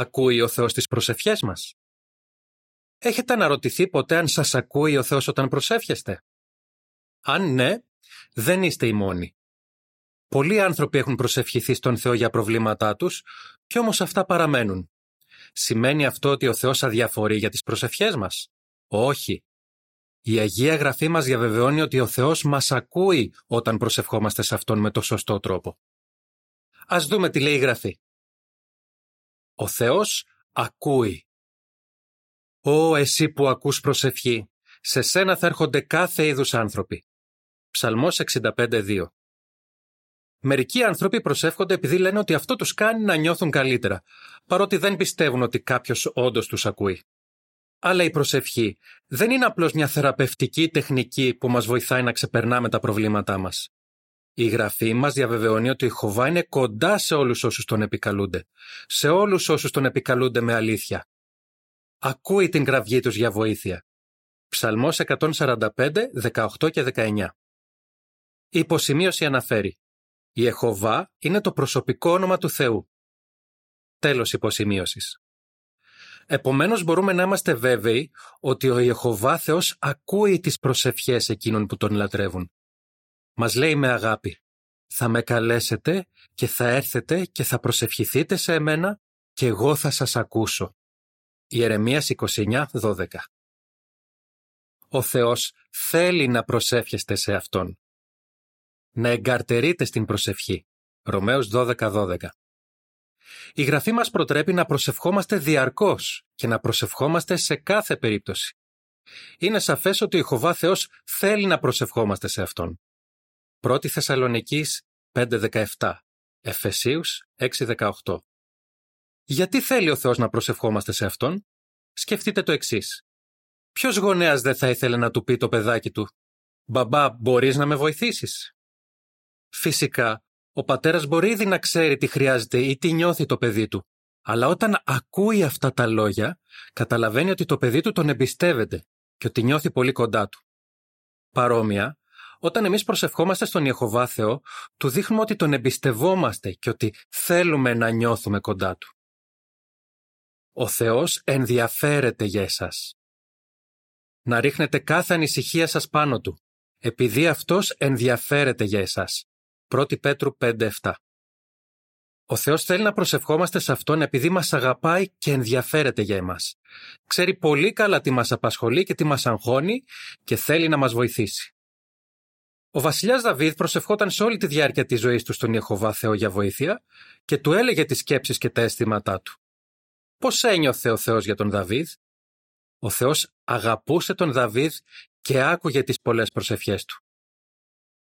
ακούει ο Θεός τις προσευχές μας; Έχετε αναρωτηθεί ποτέ αν σας ακούει ο Θεός όταν προσεύχεστε; Αν ναι, δεν είστε οι μόνοι. Πολλοί άνθρωποι έχουν προσευχηθεί στον Θεό για προβλήματά τους και όμως αυτά παραμένουν. Σημαίνει αυτό ότι ο Θεός αδιαφορεί για τις προσευχές μας; Όχι. Η Αγία Γραφή μας διαβεβαιώνει ότι ο Θεός μας ακούει όταν προσευχόμαστε σε Αυτόν με το σωστό τρόπο. Ας δούμε τι λέει η Γραφή. Ο Θεός ακούει. Ω εσύ που ακούς προσευχή, σε σένα θα έρχονται κάθε είδους άνθρωποι. Ψαλμός 65.2 Μερικοί άνθρωποι προσεύχονται επειδή λένε ότι αυτό τους κάνει να νιώθουν καλύτερα, παρότι δεν πιστεύουν ότι κάποιος όντως τους ακούει. Αλλά η προσευχή δεν είναι απλώς μια θεραπευτική τεχνική που μας βοηθάει να ξεπερνάμε τα προβλήματά μας. Η Γραφή μας διαβεβαιώνει ότι η Χωβά είναι κοντά σε όλους όσους τον επικαλούνται, σε όλους όσους τον επικαλούνται με αλήθεια. Ακούει την κραυγή τους για βοήθεια. Ψαλμός 145, 18 και 19 Η υποσημείωση αναφέρει «Η Εχωβά είναι το προσωπικό όνομα του Θεού». Τέλος υποσημείωσης. Επομένως μπορούμε να είμαστε βέβαιοι ότι ο Ιεχωβά Θεός ακούει τις προσευχές εκείνων που τον λατρεύουν. Μας λέει με αγάπη «Θα με καλέσετε και θα έρθετε και θα προσευχηθείτε σε εμένα και εγώ θα σας ακούσω». Ιερεμίας 29.12 Ο Θεός θέλει να προσεύχεστε σε Αυτόν. Να εγκαρτερείτε στην προσευχή. Ρωμαίος 12.12 η Γραφή μας προτρέπει να προσευχόμαστε διαρκώς και να προσευχόμαστε σε κάθε περίπτωση. Είναι σαφές ότι ο Ιχωβά Θεός θέλει να προσευχόμαστε σε Αυτόν. 1 Θεσσαλονικής 5.17 Εφεσίους 6.18 Γιατί θέλει ο Θεός να προσευχόμαστε σε Αυτόν; Σκεφτείτε το εξής. Ποιος γονέας δεν θα ήθελε να του πει το παιδάκι του «Μπαμπά, μπορείς να με βοηθήσεις» Φυσικά, ο πατέρας μπορεί ήδη να ξέρει τι χρειάζεται ή τι νιώθει το παιδί του. Αλλά όταν ακούει αυτά τα λόγια, καταλαβαίνει ότι το παιδί του τον εμπιστεύεται και ότι νιώθει πολύ κοντά του. Παρόμοια, όταν εμείς προσευχόμαστε στον Ιεχωβά Θεό, του δείχνουμε ότι τον εμπιστευόμαστε και ότι θέλουμε να νιώθουμε κοντά του. Ο Θεός ενδιαφέρεται για εσάς. Να ρίχνετε κάθε ανησυχία σας πάνω του, επειδή Αυτός ενδιαφέρεται για εσάς. 1 Πέτρου 5-7 Ο Θεός θέλει να προσευχόμαστε σε Αυτόν επειδή μας αγαπάει και ενδιαφέρεται για εμάς. Ξέρει πολύ καλά τι μας απασχολεί και τι μας αγχώνει και θέλει να μας βοηθήσει. Ο βασιλιάς Δαβίδ προσευχόταν σε όλη τη διάρκεια της ζωής του στον Ιεχωβά Θεό για βοήθεια και του έλεγε τις σκέψεις και τα αισθήματά του. Πώς ένιωθε ο Θεός για τον Δαβίδ; Ο Θεός αγαπούσε τον Δαβίδ και άκουγε τις πολλές προσευχές του.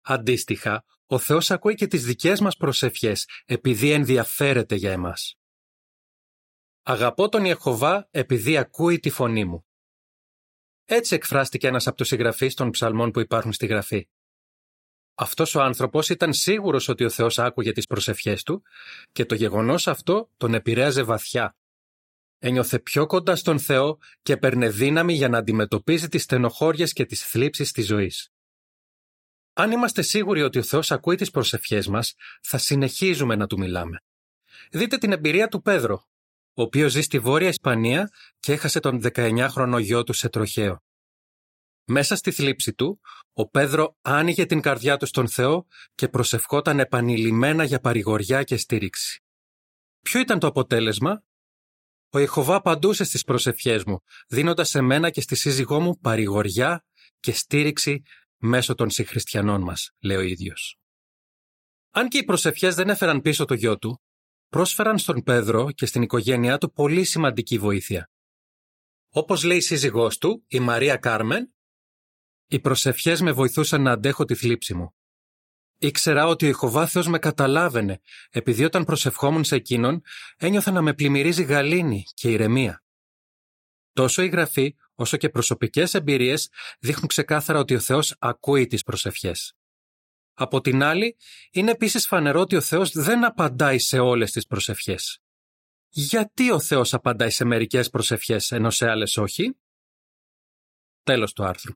Αντίστοιχα, ο Θεός ακούει και τις δικές μας προσευχές επειδή ενδιαφέρεται για εμάς. Αγαπώ τον Ιεχωβά επειδή ακούει τη φωνή μου. Έτσι εκφράστηκε ένας από τους συγγραφείς των ψαλμών που υπάρχουν στη Γραφή. Αυτός ο άνθρωπος ήταν σίγουρος ότι ο Θεός άκουγε τις προσευχές του και το γεγονός αυτό τον επηρέαζε βαθιά. Ένιωθε πιο κοντά στον Θεό και παίρνε δύναμη για να αντιμετωπίζει τις στενοχώριες και τις θλίψεις της ζωής. Αν είμαστε σίγουροι ότι ο Θεός ακούει τις προσευχές μας, θα συνεχίζουμε να Του μιλάμε. Δείτε την εμπειρία του Πέδρο, ο οποίος ζει στη Βόρεια Ισπανία και έχασε τον 19χρονο γιο του σε τροχαίο. Μέσα στη θλίψη του, ο Πέδρο άνοιγε την καρδιά του στον Θεό και προσευχόταν επανειλημμένα για παρηγοριά και στήριξη. Ποιο ήταν το αποτέλεσμα; Ο Ιεχωβά απαντούσε στις προσευχές μου, δίνοντας σε μένα και στη σύζυγό μου παρηγοριά και στήριξη μέσω των συγχριστιανών μας, λέει ο ίδιος. Αν και οι προσευχές δεν έφεραν πίσω το γιο του, πρόσφεραν στον Πέδρο και στην οικογένειά του πολύ σημαντική βοήθεια. Όπως λέει η σύζυγός του, η Μαρία Κάρμεν, «Οι προσευχές με βοηθούσαν να αντέχω τη θλίψη μου. Ήξερα ότι ο Ιχοβάθεος με καταλάβαινε, επειδή όταν προσευχόμουν σε εκείνον, ένιωθα να με πλημμυρίζει γαλήνη και ηρεμία. Τόσο η Γραφή, όσο και προσωπικές εμπειρίες δείχνουν ξεκάθαρα ότι ο Θεός ακούει τις προσευχές. Από την άλλη, είναι επίσης φανερό ότι ο Θεός δεν απαντάει σε όλες τις προσευχές. Γιατί ο Θεός απαντάει σε μερικές προσευχές ενώ σε άλλες όχι; Τέλος του άρθρου.